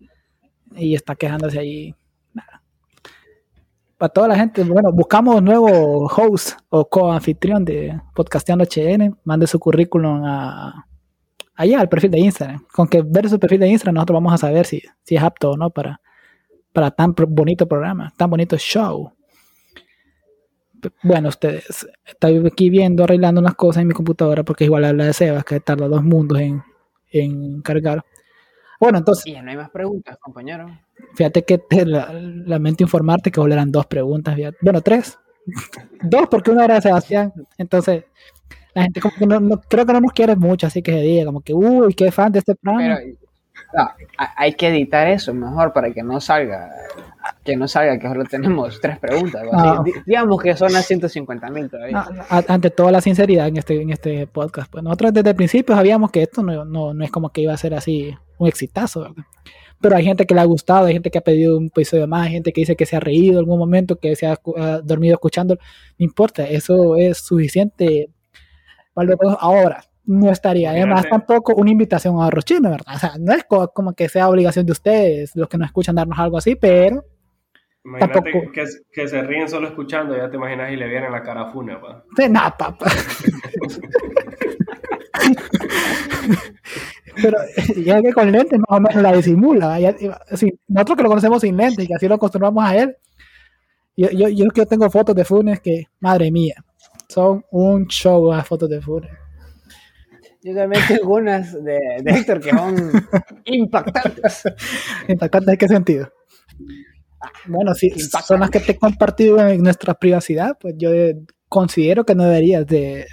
y está quejándose ahí. Para toda la gente, bueno, buscamos nuevo host o co-anfitrión de Podcasteando HN. Mande su currículum a allá al perfil de Instagram. Con que ver su perfil de Instagram nosotros vamos a saber si, si es apto o no para, para tan bonito programa, tan bonito show. Bueno, ustedes, estoy aquí viendo, arreglando unas cosas en mi computadora porque igual a la de Sebas, que tarda dos mundos en, en cargar. Bueno, entonces. Y ya no hay más preguntas, compañero. Fíjate que te lamento informarte que volverán dos preguntas. Bueno, tres. dos, porque una era de Sebastián. Entonces, la gente como que no, creo que no nos quiere mucho, así que se diga como que, uy, qué fan de este programa. Pero, hay que editar eso mejor para que no salga, que no salga que solo tenemos tres preguntas. Digamos que son las 150 mil todavía. ante toda la sinceridad en este, en este podcast, pues nosotros desde el principio sabíamos que esto no, no, no es como que iba a ser así un exitazo, ¿verdad? pero hay gente que le ha gustado, hay gente que ha pedido un episodio más, hay gente que dice que se ha reído en algún momento, que se ha, dormido escuchando, no importa, eso es suficiente ahora no estaría. Además, tampoco una invitación a Rochino, ¿verdad? O sea, no es como que sea obligación de ustedes, los que nos escuchan, darnos algo así, pero. Imagínate que, que, se ríen solo escuchando, ya te imaginas y le vienen la cara funa, pa. De nada, papá. pero ya que con lentes más o menos la disimula. nosotros que lo conocemos sin lentes y que así lo acostumbramos a él. Yo, yo, yo, yo tengo fotos de Funes que, madre mía, son un show a fotos de Funes. Yo también tengo unas de, Héctor que son impactantes. ¿Impactantes en qué sentido? Bueno, si son las que te he compartido en nuestra privacidad, pues yo considero que no deberías de...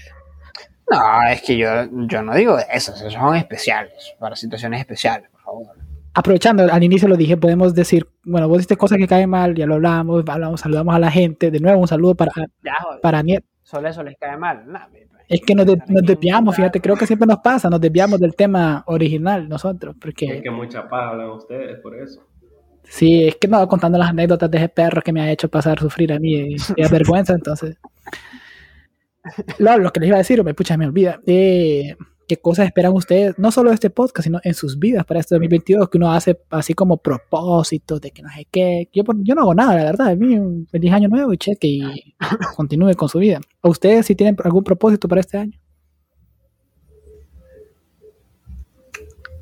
No, es que yo, yo no digo eso, son especiales, para situaciones especiales, por favor. Aprovechando, al inicio lo dije, podemos decir, bueno, vos dijiste cosas que caen mal, ya lo hablamos, hablamos saludamos a la gente, de nuevo un saludo para, para Solo eso les cae mal. Es que nos, de- nos desviamos, fíjate, creo que siempre nos pasa, nos desviamos del tema original nosotros, Es porque que mucha paja hablan ustedes por eso. sí, es que no, contando las anécdotas de ese perro que me ha hecho pasar sufrir a mí y, y es vergüenza, entonces. Lo, lo que les iba a decir, me pucha, me olvida. Eh, ¿Qué cosas esperan ustedes, no solo de este podcast, sino en sus vidas para este 2022, que uno hace así como propósitos de que no sé qué? Yo, por- yo no hago nada, la verdad. A mí, un feliz año nuevo y cheque y continúe con su vida. ¿A ustedes si tienen algún propósito para este año?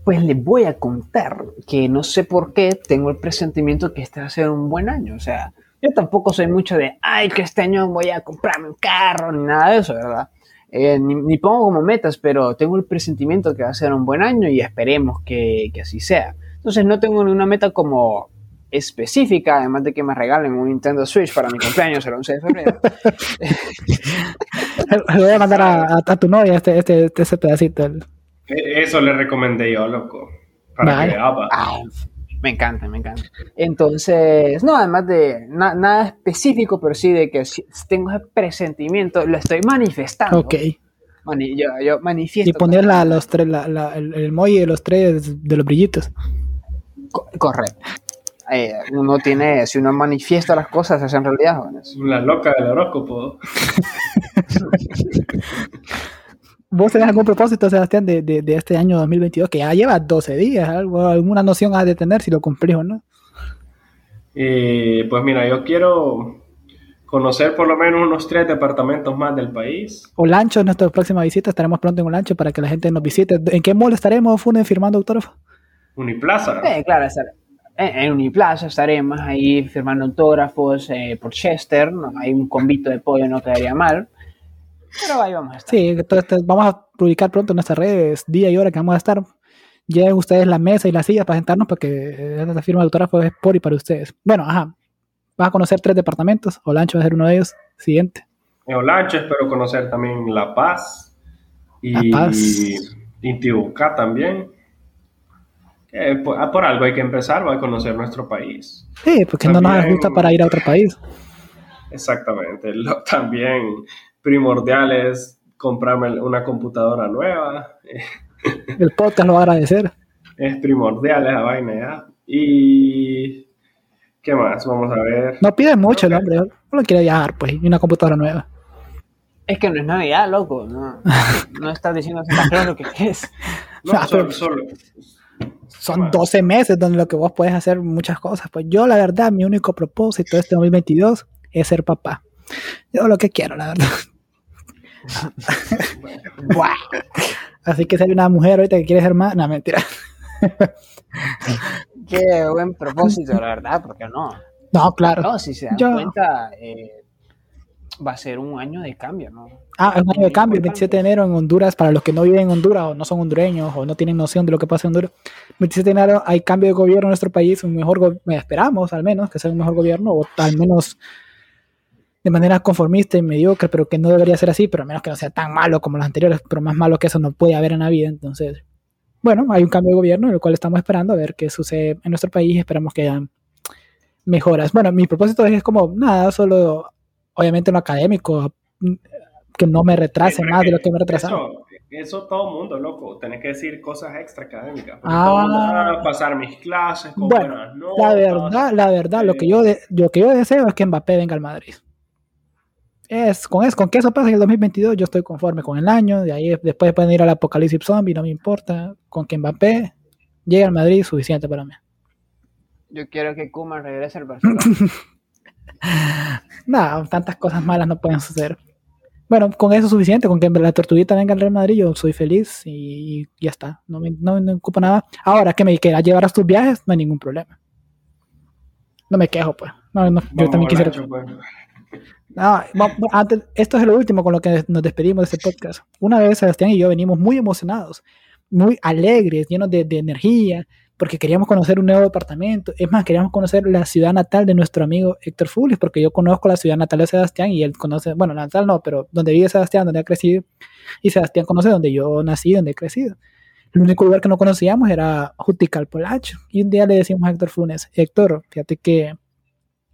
Pues les voy a contar que no sé por qué tengo el presentimiento que este va a ser un buen año. O sea, yo tampoco soy mucho de, ay, que este año voy a comprarme un carro, ni nada de eso, ¿verdad? Eh, ni, ni pongo como metas, pero tengo el presentimiento que va a ser un buen año y esperemos que, que así sea. Entonces no tengo ninguna meta como específica, además de que me regalen un Nintendo Switch para mi cumpleaños el 11 de febrero. Le voy a mandar a, a- a tu novia este, este, este- ese pedacito. E- Eso le recomendé yo, loco. Para Vale. que. Ah, me encanta, me encanta. Entonces, no, además de na- nada específico, pero sí de que si- tengo ese presentimiento, lo estoy manifestando. Ok. Mani- yo, yo manifiesto. Y poner la- los tres, la- la- el, el emoji de los tres de los brillitos. Co- correcto. Eh, uno tiene, si uno manifiesta las cosas, se hacen realidad, jóvenes. La loca del horóscopo. ¿Vos tenés algún propósito, Sebastián, de, de, de este año 2022? Que ya lleva 12 días, algo, alguna noción has de tener si lo cumplís o no. Eh, pues mira, yo quiero conocer por lo menos unos tres departamentos más del país. Olancho es nuestra próxima visita, estaremos pronto en Olancho para que la gente nos visite. ¿En qué mall estaremos, Funes, firmando autógrafos? Uniplaza. Eh, claro, en Uniplaza estaremos ahí firmando autógrafos eh, por Chester. ¿no? Hay un convito de pollo, no quedaría mal. Pero ahí vamos a estar. Sí, entonces vamos a publicar pronto en nuestras redes, día y hora que vamos a estar. Lleven ustedes la mesa y la silla para sentarnos porque eh, esta firma de autógrafos es por y para ustedes. Bueno, ajá. Vas a conocer tres departamentos. Olancho va a ser uno de ellos. Siguiente. En Olancho espero conocer también La Paz y La Paz. Intibucá también. Eh, por, ah, por algo hay que empezar, va a conocer nuestro país. Sí, porque no nos También- gusta para ir a otro país. Exactamente. Lo, también primordial es comprarme una computadora nueva. El podcast lo va a agradecer. Es primordial esa vaina ya. Y... ¿Qué más? Vamos a ver. No pide mucho el hombre. Solo quiere viajar, pues, y una computadora nueva. Es que no es Navidad, loco. No, no estás diciendo lo que es. No, Ah, solo, Son Bueno. 12 meses donde lo que vos podés hacer muchas cosas. Pues yo, la verdad, mi único propósito de este 2022 es ser papá. Yo lo que quiero, la verdad. Buah. Así que si hay una mujer ahorita que quiere ser más, no, mentira. Qué buen propósito, la verdad, porque no. No, claro. No, si se dan Yo- cuenta, eh, va a ser un año de cambio, ¿no? Ah, es un año de cambio, el Importante. 27 de enero en Honduras, para los que no viven en Honduras o no son hondureños o no tienen noción de lo que pasa en Honduras. 27 de enero hay cambio de gobierno en nuestro país, un mejor esperamos al menos que sea un mejor gobierno o al menos de manera conformista y mediocre, pero que no debería ser así, pero a menos que no sea tan malo como los anteriores, pero más malo que eso no puede haber en la vida, entonces, bueno, hay un cambio de gobierno, en el cual estamos esperando a ver qué sucede en nuestro país y esperamos que haya mejoras. Bueno, mi propósito es como, nada, solo, obviamente, lo académico, que no me retrase Sí, más de lo que me he retrasado. Eso, eso todo mundo, loco. Tenés que decir cosas extra académicas. Ah. todo mundo, ah, pasar mis clases con Bueno, buenas La verdad, la verdad, lo que eh, yo, de- lo que yo deseo es que Mbappé venga al Madrid. Es, con, eso, con que eso pase en el 2022, yo estoy conforme con el año. De ahí después pueden ir al apocalipsis zombie, no me importa. Con que Mbappé llegue al Madrid, suficiente para mí. Yo quiero que Kuma regrese al Barcelona. No, tantas cosas malas no pueden suceder. Bueno, con eso es suficiente, con que la tortuguita venga al Real Madrid, yo soy feliz y ya está. No me, no me ocupa nada. Ahora que me quieras llevar a tus viajes, no hay ningún problema. No me quejo, pues. No, no, yo también quisiera. Pues. No, va- antes, esto es lo último con lo que nos despedimos de este podcast. Una vez Sebastián y yo venimos muy emocionados, muy alegres, llenos de, de energía, porque queríamos conocer un nuevo departamento. Es más, queríamos conocer la ciudad natal de nuestro amigo Héctor Fulis, porque yo conozco la ciudad natal de Sebastián y él conoce, bueno, natal no, pero donde vive Sebastián, donde ha crecido, y Sebastián conoce donde yo nací, donde he crecido. El único lugar que no conocíamos era Juticalpolacho. Y un día le decimos a Héctor Funes, Héctor, fíjate que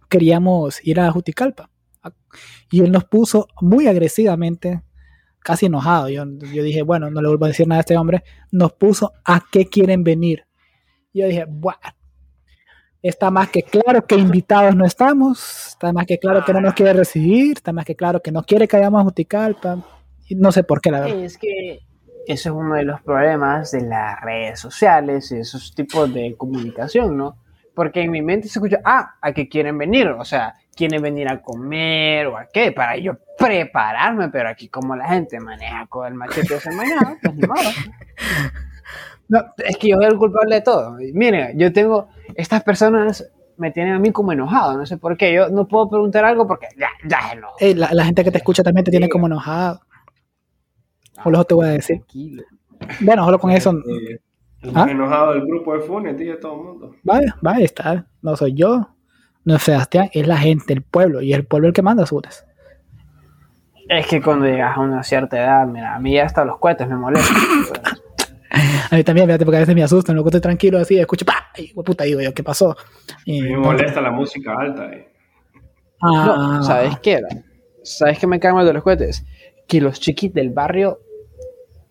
queríamos ir a Juticalpa. Y él nos puso muy agresivamente casi enojado. Yo, yo dije, bueno, no le vuelvo a decir nada a este hombre. Nos puso a qué quieren venir. Yo dije, bueno, está más que claro que invitados no estamos, está más que claro que no nos quiere recibir, está más que claro que no quiere que hagamos Juticalpa. No sé por qué, la verdad. Es que ese es uno de los problemas de las redes sociales y esos tipos de comunicación, ¿no? Porque en mi mente se escucha, ah, ¿a qué quieren venir? O sea, ¿quieren venir a comer o a qué? Para yo prepararme, pero aquí como la gente maneja con el machete desenmañado, pues ni modo. No, es que yo soy el culpable de todo. Mire, yo tengo, estas personas me tienen a mí como enojado, no sé por qué. Yo no puedo preguntar algo porque ya, ya es eh, la, la, gente que te escucha también te tiene como enojado. O lo te voy a decir. Bueno, solo con eso. Eh, ¿Ah? enojado del grupo de Funes, tío, todo el mundo. Vaya, vaya, está. No soy yo, no es Sebastián, es la gente, el pueblo, y el pueblo el que manda Funes. Es que cuando llegas a una cierta edad, mira, a mí ya hasta los cohetes me molestan. a mí también, fíjate, porque a veces me asustan, luego estoy tranquilo así, escucho, ¡pah! Y puta, digo yo, ¿qué pasó? Y, me molesta la música alta. Eh. Ah, ¿sabes qué? ¿Sabes qué me cae mal de los cohetes? Que los chiquis del barrio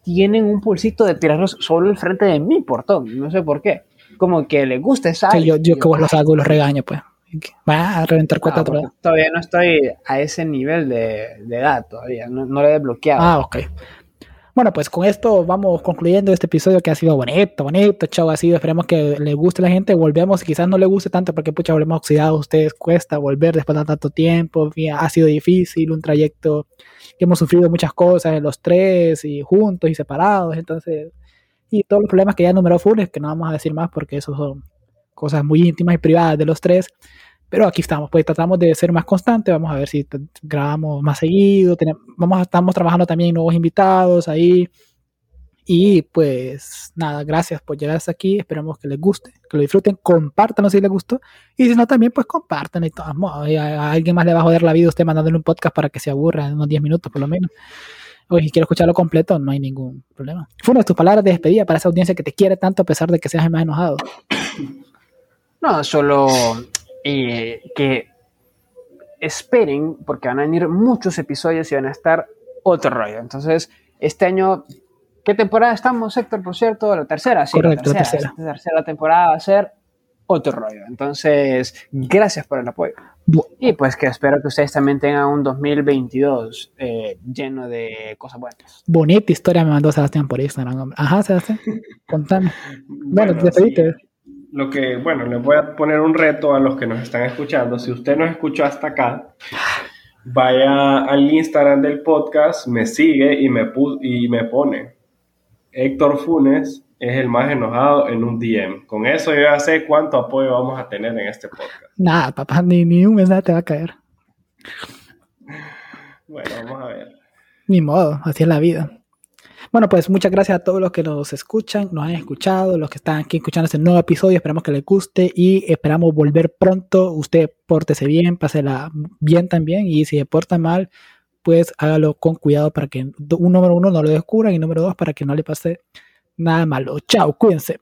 tienen un pulsito de tirarlos solo al frente de mi portón. No sé por qué. Como que les gusta esa. Sí, yo, yo que vos los hago y los regaño, pues. Va a reventar cuatro ah, Todavía no estoy a ese nivel de, de edad, todavía. No, no lo he desbloqueado. Ah, ok. Bueno, pues con esto vamos concluyendo este episodio que ha sido bonito, bonito, chavo, ha sido, esperemos que le guste a la gente, volvemos, quizás no le guste tanto porque pucha, volvemos oxidados, ustedes cuesta volver después de tanto tiempo, ha sido difícil, un trayecto que hemos sufrido muchas cosas, los tres, y juntos y separados, entonces, y todos los problemas que ya enumeró Funes, que no vamos a decir más porque eso son cosas muy íntimas y privadas de los tres, pero aquí estamos, pues tratamos de ser más constantes, vamos a ver si grabamos más seguido, tenemos, vamos, estamos trabajando también nuevos invitados ahí. Y pues nada, gracias por llegar hasta aquí, esperamos que les guste, que lo disfruten, compártanlo si les gustó, y si no también pues compartan y todos a, alguien más le va a joder la vida usted mandándole un podcast para que se aburra en unos 10 minutos por lo menos. O si quiere escucharlo completo, no hay ningún problema. Fue una de tus palabras de despedida para esa audiencia que te quiere tanto a pesar de que seas el más enojado. No, solo eh, que esperen, porque van a venir muchos episodios y van a estar otro rollo. Entonces, este año, ¿qué temporada estamos, Héctor, por cierto? La tercera, sí. Correcto, la tercera. La tercera. temporada va a ser otro rollo. Entonces, gracias por el apoyo. Y pues que espero que ustedes también tengan un 2022 eh, lleno de cosas buenas. Bonita historia me mandó Sebastián por Instagram. Ajá, Sebastián. Contame. Bueno, bueno te lo que, bueno, les voy a poner un reto a los que nos están escuchando. Si usted nos escuchó hasta acá, vaya al Instagram del podcast, me sigue y me, y me pone. Héctor Funes es el más enojado en un DM. Con eso yo ya sé cuánto apoyo vamos a tener en este podcast. Nada, papá, ni, ni un mensaje te va a caer. Bueno, vamos a ver. Ni modo, así es la vida. Bueno, pues muchas gracias a todos los que nos escuchan, nos han escuchado, los que están aquí escuchando este nuevo episodio. Esperamos que les guste y esperamos volver pronto. Usted pórtese bien, pásela bien también. Y si se porta mal, pues hágalo con cuidado para que un número uno no lo descubran y número dos para que no le pase nada malo. Chao, cuídense.